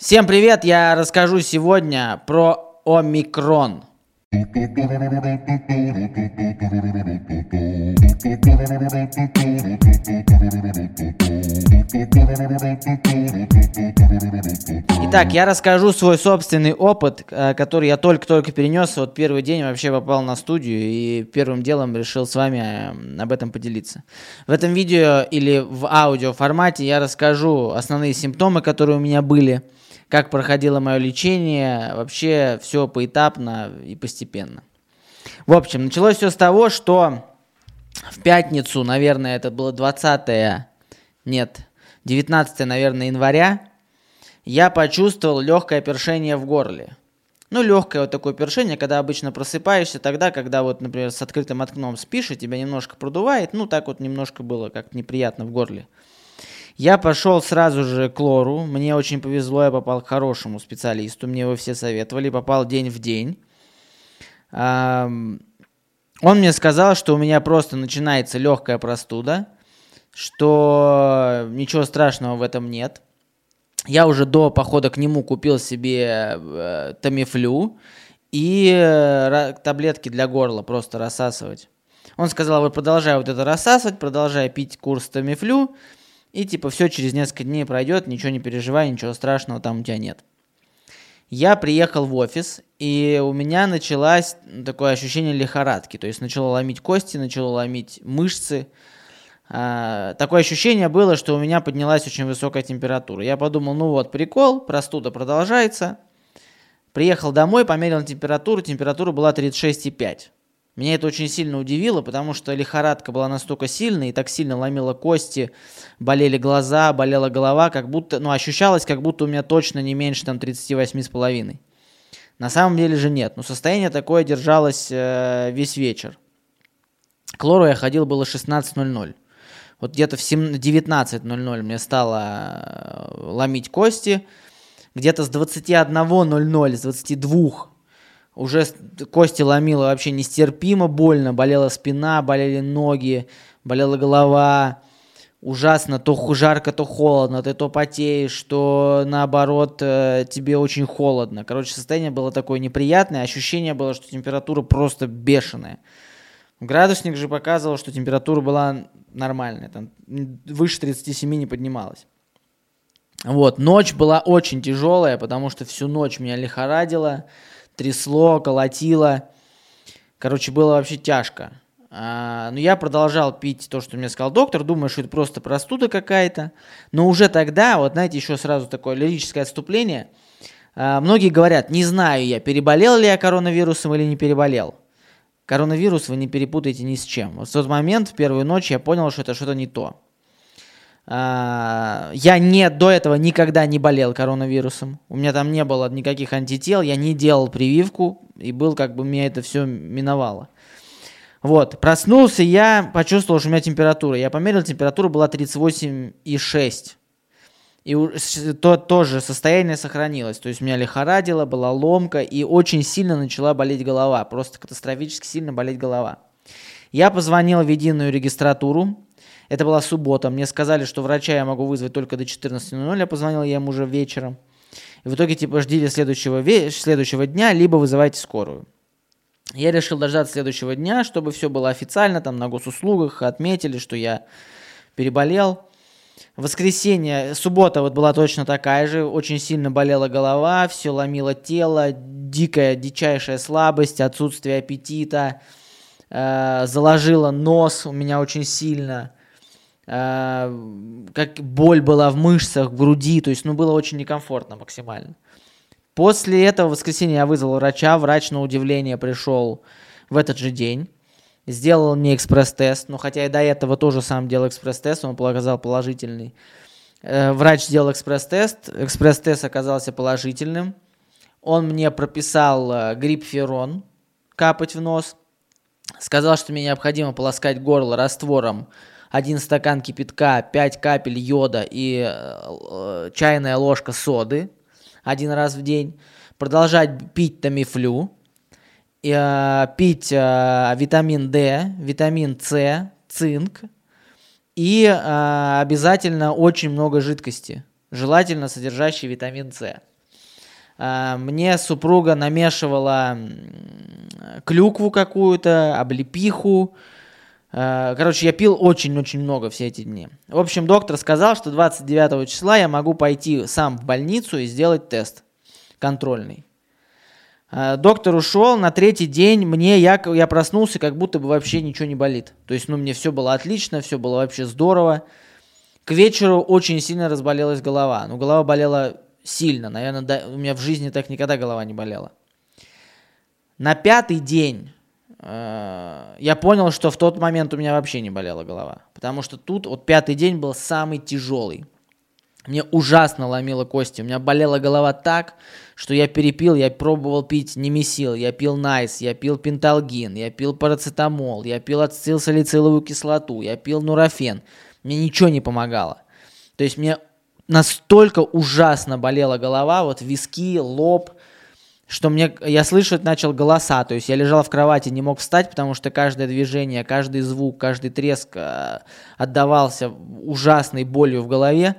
Всем привет! Я расскажу сегодня про омикрон. Итак, я расскажу свой собственный опыт, э, который я только-только перенес. Вот первый день вообще попал на студию и первым делом решил с вами э, об этом поделиться. В этом видео или в аудио формате я расскажу основные симптомы, которые у меня были – как проходило мое лечение, вообще все поэтапно и постепенно. В общем, началось все с того, что в пятницу, наверное, это было 20 нет, 19 наверное, января, я почувствовал легкое першение в горле. Ну, легкое вот такое першение, когда обычно просыпаешься тогда, когда вот, например, с открытым окном спишь, и тебя немножко продувает, ну, так вот немножко было как неприятно в горле. Я пошел сразу же к Лору. Мне очень повезло, я попал к хорошему специалисту. Мне его все советовали. Попал день в день. Он мне сказал, что у меня просто начинается легкая простуда, что ничего страшного в этом нет. Я уже до похода к нему купил себе э, тамифлю и э, таблетки для горла просто рассасывать. Он сказал, вы продолжай вот это рассасывать, продолжай пить курс тамифлю, и типа все через несколько дней пройдет, ничего не переживай, ничего страшного там у тебя нет. Я приехал в офис, и у меня началось такое ощущение лихорадки. То есть начало ломить кости, начало ломить мышцы. А, такое ощущение было, что у меня поднялась очень высокая температура. Я подумал, ну вот, прикол, простуда продолжается. Приехал домой, померил температуру, температура была 36,5. Меня это очень сильно удивило, потому что лихорадка была настолько сильной и так сильно ломила кости, болели глаза, болела голова, как будто, ну, ощущалось, как будто у меня точно не меньше там 38,5. На самом деле же нет. Но состояние такое держалось э, весь вечер. К лору я ходил было 16.00. Вот где-то в 19.00 мне стало э, ломить кости. Где-то с 21.00, с 22 уже кости ломило вообще нестерпимо больно, болела спина, болели ноги, болела голова, ужасно, то жарко, то холодно, ты то потеешь, то наоборот э, тебе очень холодно. Короче, состояние было такое неприятное, ощущение было, что температура просто бешеная. Градусник же показывал, что температура была нормальная, там выше 37 не поднималась. Вот, ночь была очень тяжелая, потому что всю ночь меня лихорадило, трясло, колотило. Короче, было вообще тяжко. А, но я продолжал пить то, что мне сказал доктор, думаю, что это просто простуда какая-то. Но уже тогда, вот знаете, еще сразу такое лирическое отступление. А, многие говорят, не знаю я, переболел ли я коронавирусом или не переболел. Коронавирус вы не перепутаете ни с чем. Вот в тот момент, в первую ночь, я понял, что это что-то не то. А, я не, до этого никогда не болел коронавирусом. У меня там не было никаких антител, я не делал прививку, и был как бы меня это все миновало. Вот, проснулся я, почувствовал, что у меня температура. Я померил, температура была 38,6. И то тоже состояние сохранилось. То есть у меня лихорадило, была ломка, и очень сильно начала болеть голова. Просто катастрофически сильно болеть голова. Я позвонил в единую регистратуру, это была суббота. Мне сказали, что врача я могу вызвать только до 14.00. Я позвонил я ему уже вечером. И в итоге, типа, ждите следующего, ве- следующего дня, либо вызывайте скорую. Я решил дождаться следующего дня, чтобы все было официально, там на госуслугах отметили, что я переболел. Воскресенье, суббота вот была точно такая же, очень сильно болела голова, все ломило тело, дикая, дичайшая слабость, отсутствие аппетита, э, заложило нос у меня очень сильно, как боль была в мышцах, в груди, то есть, ну, было очень некомфортно максимально. После этого в воскресенье я вызвал врача, врач на удивление пришел в этот же день, сделал мне экспресс-тест, ну, хотя и до этого тоже сам делал экспресс-тест, он показал положительный. Э, врач сделал экспресс-тест, экспресс-тест оказался положительным, он мне прописал э, грипферон капать в нос, сказал, что мне необходимо полоскать горло раствором один стакан кипятка, 5 капель йода и э, чайная ложка соды один раз в день, продолжать пить тамифлю, э, пить э, витамин D, витамин С, цинк и э, обязательно очень много жидкости. желательно содержащий витамин С. А, мне супруга намешивала клюкву какую-то, облепиху. А, короче, я пил очень-очень много все эти дни. В общем, доктор сказал, что 29 числа я могу пойти сам в больницу и сделать тест контрольный. А, доктор ушел, на третий день мне, я, я проснулся, как будто бы вообще ничего не болит. То есть, ну, мне все было отлично, все было вообще здорово. К вечеру очень сильно разболелась голова. Ну, голова болела сильно. Наверное, да, у меня в жизни так никогда голова не болела. На пятый день э, я понял, что в тот момент у меня вообще не болела голова. Потому что тут вот пятый день был самый тяжелый. Мне ужасно ломило кости. У меня болела голова так, что я перепил, я пробовал пить немесил, я пил найс, я пил пенталгин, я пил парацетамол, я пил ацетилсалициловую кислоту, я пил нурофен. Мне ничего не помогало. То есть мне настолько ужасно болела голова, вот виски, лоб, что мне, я слышать начал голоса, то есть я лежал в кровати, не мог встать, потому что каждое движение, каждый звук, каждый треск э, отдавался ужасной болью в голове.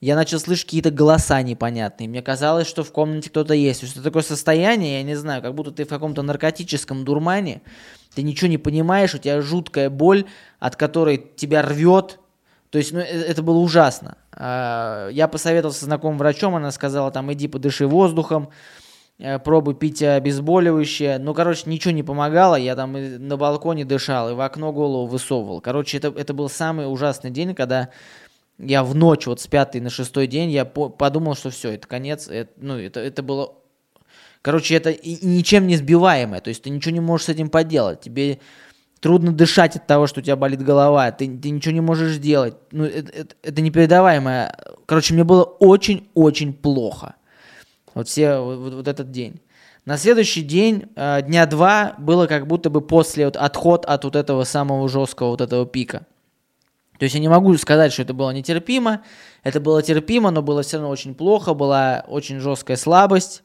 Я начал слышать какие-то голоса непонятные. Мне казалось, что в комнате кто-то есть. То есть это такое состояние, я не знаю, как будто ты в каком-то наркотическом дурмане, ты ничего не понимаешь, у тебя жуткая боль, от которой тебя рвет, то есть, ну, э, это было ужасно. А, я посоветовался с знакомым врачом, она сказала, там, иди подыши воздухом, э, пробуй пить обезболивающее. Ну, короче, ничего не помогало, я там на балконе дышал, и в окно голову высовывал. Короче, это, это был самый ужасный день, когда я в ночь, вот с пятой на шестой день, я по подумал, что все, это конец. Это, ну, это, это было... Короче, это ничем не сбиваемое, то есть ты ничего не можешь с этим поделать. Тебе трудно дышать от того, что у тебя болит голова, ты, ты ничего не можешь делать. Ну, это, это, это непередаваемое. Короче, мне было очень-очень плохо. Вот все, вот, вот этот день. На следующий день, э, дня два, было как будто бы после вот, отход от вот этого самого жесткого вот этого пика. То есть я не могу сказать, что это было нетерпимо. Это было терпимо, но было все равно очень плохо, была очень жесткая слабость.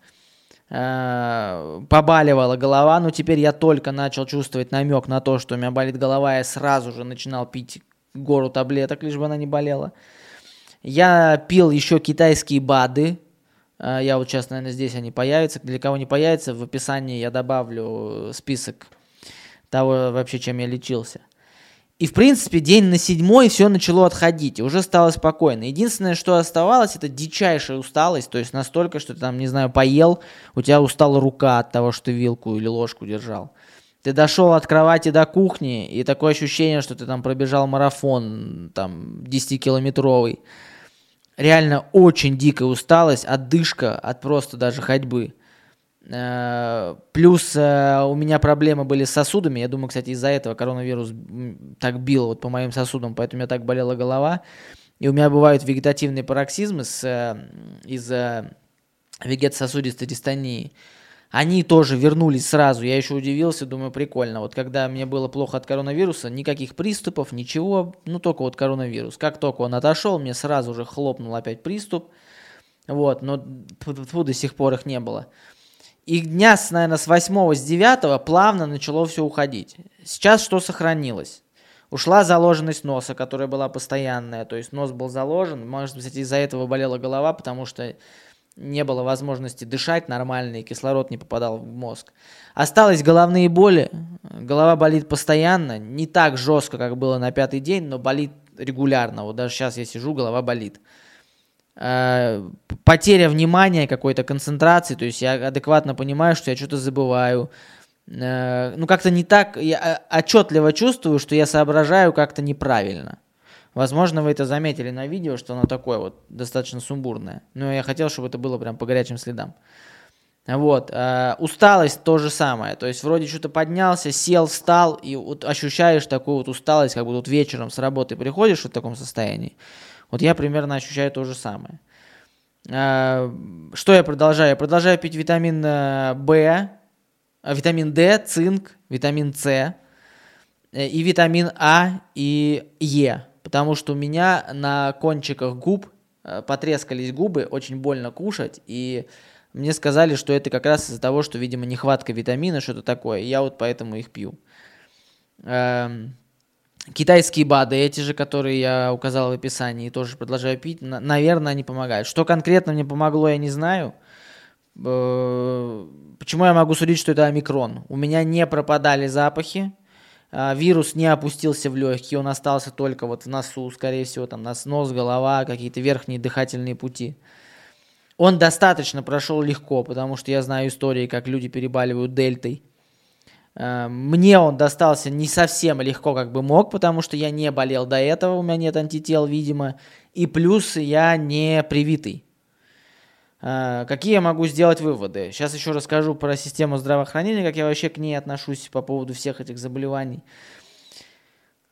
Э, побаливала голова, но теперь я только начал чувствовать намек на то, что у меня болит голова, я сразу же начинал пить гору таблеток, лишь бы она не болела. Я пил еще китайские БАДы, я вот сейчас, наверное, здесь они появятся. Для кого не появится, в описании я добавлю список того вообще, чем я лечился. И, в принципе, день на седьмой все начало отходить, и уже стало спокойно. Единственное, что оставалось, это дичайшая усталость, то есть настолько, что ты там, не знаю, поел, у тебя устала рука от того, что ты вилку или ложку держал. Ты дошел от кровати до кухни, и такое ощущение, что ты там пробежал марафон, там, 10-километровый. Реально очень дикая усталость, отдышка от просто даже ходьбы. Э, плюс э, у меня проблемы были с сосудами. Я думаю, кстати, из-за этого коронавирус так бил вот по моим сосудам, поэтому у меня так болела голова. И у меня бывают вегетативные пароксизмы э, из-за вегетососудистой дистонии. Они тоже вернулись сразу. Я еще удивился, думаю, прикольно. Вот когда мне было плохо от коронавируса, никаких приступов, ничего, ну только вот коронавирус. Как только он отошел, мне сразу же хлопнул опять приступ. Вот, но фу, до сих пор их не было. И дня, с, наверное, с 8 с 9 плавно начало все уходить. Сейчас что сохранилось? Ушла заложенность носа, которая была постоянная, то есть нос был заложен. Может быть, из-за этого болела голова, потому что не было возможности дышать нормально, и кислород не попадал в мозг. Осталось головные боли. Голова болит постоянно, не так жестко, как было на пятый день, но болит регулярно. Вот даже сейчас я сижу, голова болит. Э, потеря внимания, какой-то концентрации, то есть я адекватно понимаю, что я что-то забываю. Э, ну, как-то не так, я э, отчетливо чувствую, что я соображаю как-то неправильно. Возможно, вы это заметили на видео, что оно такое вот достаточно сумбурное. Но я хотел, чтобы это было прям по горячим следам. Вот. Э, усталость то же самое. То есть вроде что-то поднялся, сел, встал, и вот ощущаешь такую вот усталость, как будто вот вечером с работы приходишь в таком состоянии. Вот я примерно ощущаю то же самое. А, что я продолжаю? Я продолжаю пить витамин В, э, а, витамин D, цинк, витамин С э, и витамин А и Е. Потому что у меня на кончиках губ э, потрескались губы, очень больно кушать. И мне сказали, что это как раз из-за того, что, видимо, нехватка витамина, что-то такое. Я вот поэтому их пью. Эм, Китайские БАДы, эти же, которые я указал в описании, тоже продолжаю пить, наверное, они помогают. Что конкретно мне помогло, я не знаю. Почему я могу судить, что это омикрон? У меня не пропадали запахи, вирус не опустился в легкие, он остался только вот в носу, скорее всего, там нос, нос, голова, какие-то верхние дыхательные пути. Он достаточно прошел легко, потому что я знаю истории, как люди перебаливают дельтой. А, мне он достался не совсем легко, как бы мог, потому что я не болел до этого, у меня нет антител, видимо. И плюс я не привитый. А, какие я могу сделать выводы? Сейчас еще расскажу про систему здравоохранения, как я вообще к ней отношусь по поводу всех этих заболеваний.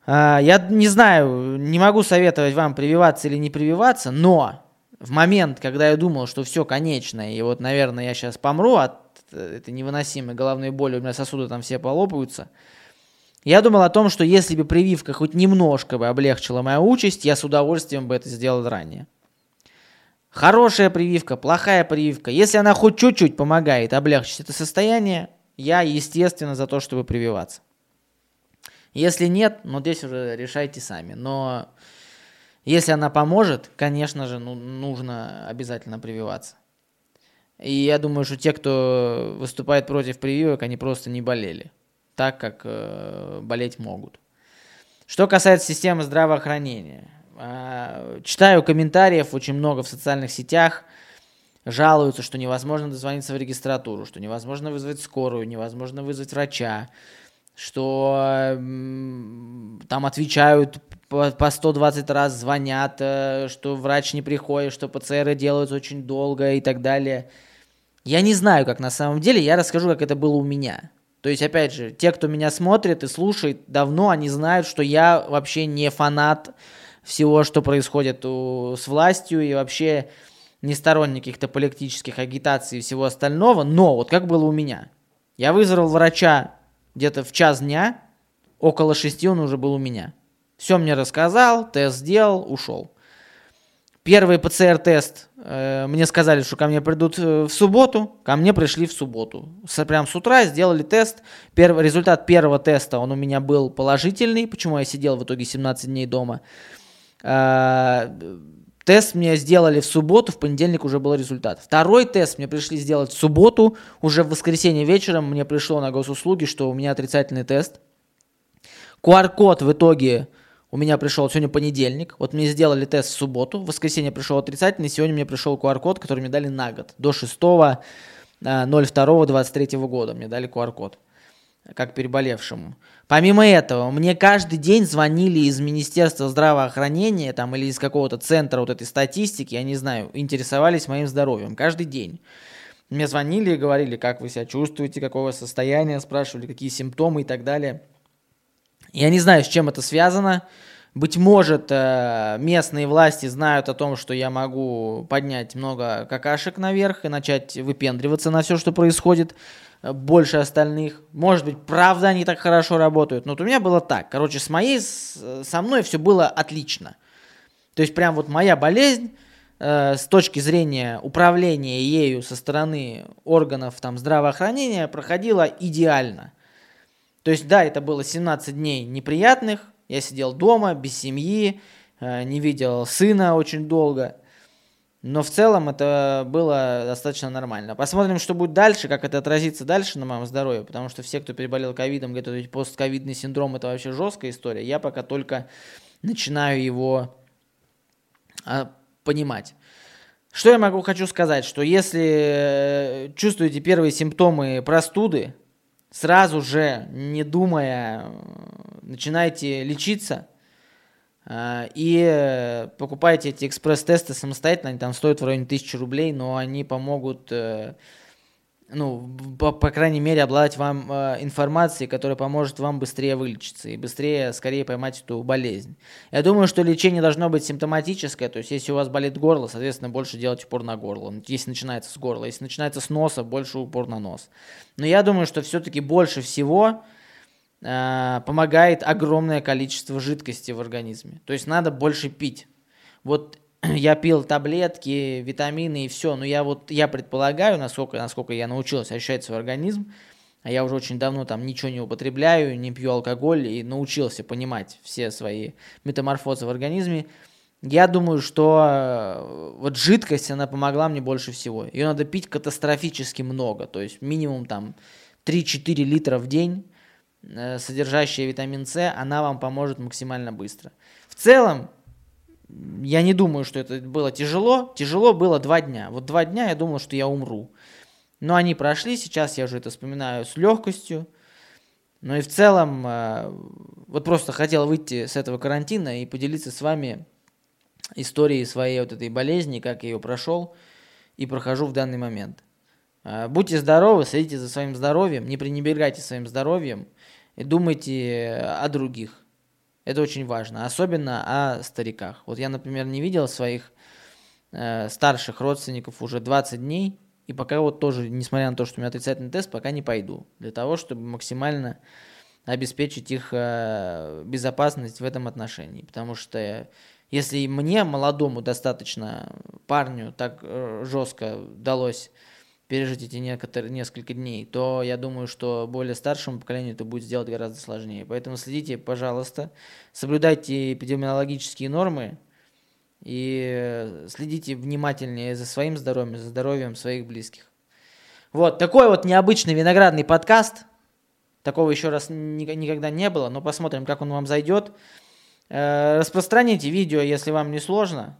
А, я не знаю, не могу советовать вам прививаться или не прививаться, но в момент, когда я думал, что все конечно, и вот, наверное, я сейчас помру от этой невыносимой головной боли, у меня сосуды там все полопаются, я думал о том, что если бы прививка хоть немножко бы облегчила мою участь, я с удовольствием бы это сделал ранее. Хорошая прививка, плохая прививка. Если она хоть чуть-чуть помогает облегчить это состояние, я, естественно, за то, чтобы прививаться. Если нет, ну здесь уже решайте сами. Но если она поможет, конечно же, ну, нужно обязательно прививаться. И я думаю, что те, кто выступает против прививок, они просто не болели, так как э, болеть могут. Что касается системы здравоохранения. А, читаю комментариев очень много в социальных сетях. Жалуются, что невозможно дозвониться в регистратуру, что невозможно вызвать скорую, невозможно вызвать врача, что там отвечают по 120 раз, звонят, э, что врач не приходит, что ПЦРы делаются очень долго и так далее. Я не знаю, как на самом деле, я расскажу, как это было у меня. То есть, опять же, те, кто меня смотрит и слушает давно, они знают, что я вообще не фанат всего, что происходит у, с властью и вообще не сторонник каких-то политических агитаций и всего остального, но вот как было у меня. Я вызвал врача где-то в час дня, около шести он уже был у меня. Все мне рассказал, тест сделал, ушел. Первый ПЦР-тест, э, мне сказали, что ко мне придут э, в субботу, ко мне пришли в субботу. С, прям с утра сделали тест. Первый, результат первого теста, он у меня был положительный, почему я сидел в итоге 17 дней дома. А, тест мне сделали в субботу, в понедельник уже был результат. Второй тест мне пришли сделать в субботу, уже в воскресенье вечером мне пришло на госуслуги, что у меня отрицательный тест. QR-код в итоге у меня пришел сегодня понедельник. Вот мне сделали тест в субботу, в воскресенье пришел отрицательный, сегодня мне пришел QR-код, который мне дали на год, до 6 02-23 а, года мне дали QR-код как переболевшему. Помимо этого, мне каждый день звонили из Министерства здравоохранения там, или из какого-то центра вот этой статистики, я не знаю, интересовались моим здоровьем. Каждый день. Мне звонили и говорили, как вы себя чувствуете, какого состояния, спрашивали, какие симптомы и так далее. Я не знаю, с чем это связано. Быть может, э, местные власти знают о том, что я могу поднять много какашек наверх и начать выпендриваться на все, что происходит больше остальных. Может быть, правда они так хорошо работают. Но вот у меня было так. Короче, с моей, со мной все было отлично. То есть прям вот моя болезнь э, с точки зрения управления ею со стороны органов там, здравоохранения проходила идеально. То есть да, это было 17 дней неприятных. Я сидел дома, без семьи, э, не видел сына очень долго. Но в целом это было достаточно нормально. Посмотрим, что будет дальше, как это отразится дальше на моем здоровье, потому что все, кто переболел ковидом, говорят, что постковидный синдром это вообще жесткая история. Я пока только начинаю его а, понимать. Что я могу хочу сказать, что если э, чувствуете первые симптомы простуды, сразу же, не думая, начинайте лечиться – и покупайте эти экспресс-тесты самостоятельно, они там стоят в районе 1000 рублей, но они помогут, э, ну, по, по крайней мере, обладать вам э, информацией, которая поможет вам быстрее вылечиться и быстрее, скорее поймать эту болезнь. Я думаю, что лечение должно быть симптоматическое, то есть если у вас болит горло, соответственно, больше делать упор на горло, если начинается с горла, если начинается с носа, больше упор на нос. Но я думаю, что все-таки больше всего Э, помогает огромное количество жидкости в организме. То есть надо больше пить. Вот я пил таблетки, витамины и все, но я вот я предполагаю, насколько, насколько я научился ощущать свой организм, а я уже очень давно там ничего не употребляю, не пью алкоголь и научился понимать все свои метаморфозы в организме, я думаю, что э, вот жидкость, она помогла мне больше всего. Ее надо пить катастрофически много, то есть минимум там 3-4 литра в день, содержащая витамин С, она вам поможет максимально быстро. В целом, я не думаю, что это было тяжело. Тяжело было два дня. Вот два дня я думал, что я умру. Но они прошли, сейчас я уже это вспоминаю с легкостью. Но и в целом, э, вот просто хотел выйти с этого карантина и поделиться с вами историей своей вот этой болезни, как я ее прошел и прохожу в данный момент. Э, будьте здоровы, следите за своим здоровьем, не пренебрегайте своим здоровьем и думайте о других. Это очень важно, особенно о стариках. Вот я, например, не видел своих э, старших родственников уже 20 дней, и пока вот тоже, несмотря на то, что у меня отрицательный тест, пока не пойду. Для того, чтобы максимально обеспечить их э, безопасность в этом отношении. Потому что если мне, молодому достаточно парню, так э, жестко удалось пережить эти некоторые, несколько дней, то я думаю, что более старшему поколению это будет сделать гораздо сложнее. Поэтому следите, пожалуйста, соблюдайте эпидемиологические нормы и следите внимательнее за своим здоровьем, за здоровьем своих близких. Вот, такой вот необычный виноградный подкаст. Такого еще раз никогда не было, но посмотрим, как он вам зайдет. Э, распространите видео, если вам не сложно.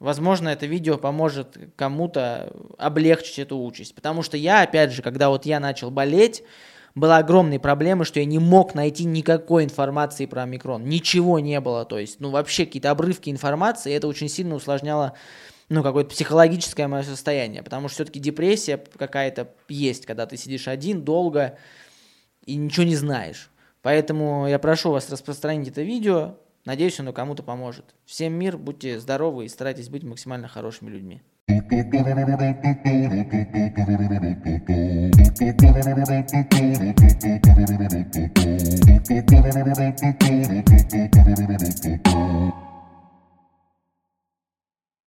Возможно, это видео поможет кому-то облегчить эту участь. Потому что я, опять же, когда вот я начал болеть, была огромной проблемой, что я не мог найти никакой информации про омикрон. Ничего не было. То есть, ну, вообще какие-то обрывки информации, и это очень сильно усложняло ну, какое-то психологическое мое состояние. Потому что все-таки депрессия какая-то есть, когда ты сидишь один долго и ничего не знаешь. Поэтому я прошу вас распространить это видео, Надеюсь, оно кому-то поможет. Всем мир, будьте здоровы и старайтесь быть максимально хорошими людьми. Thank you.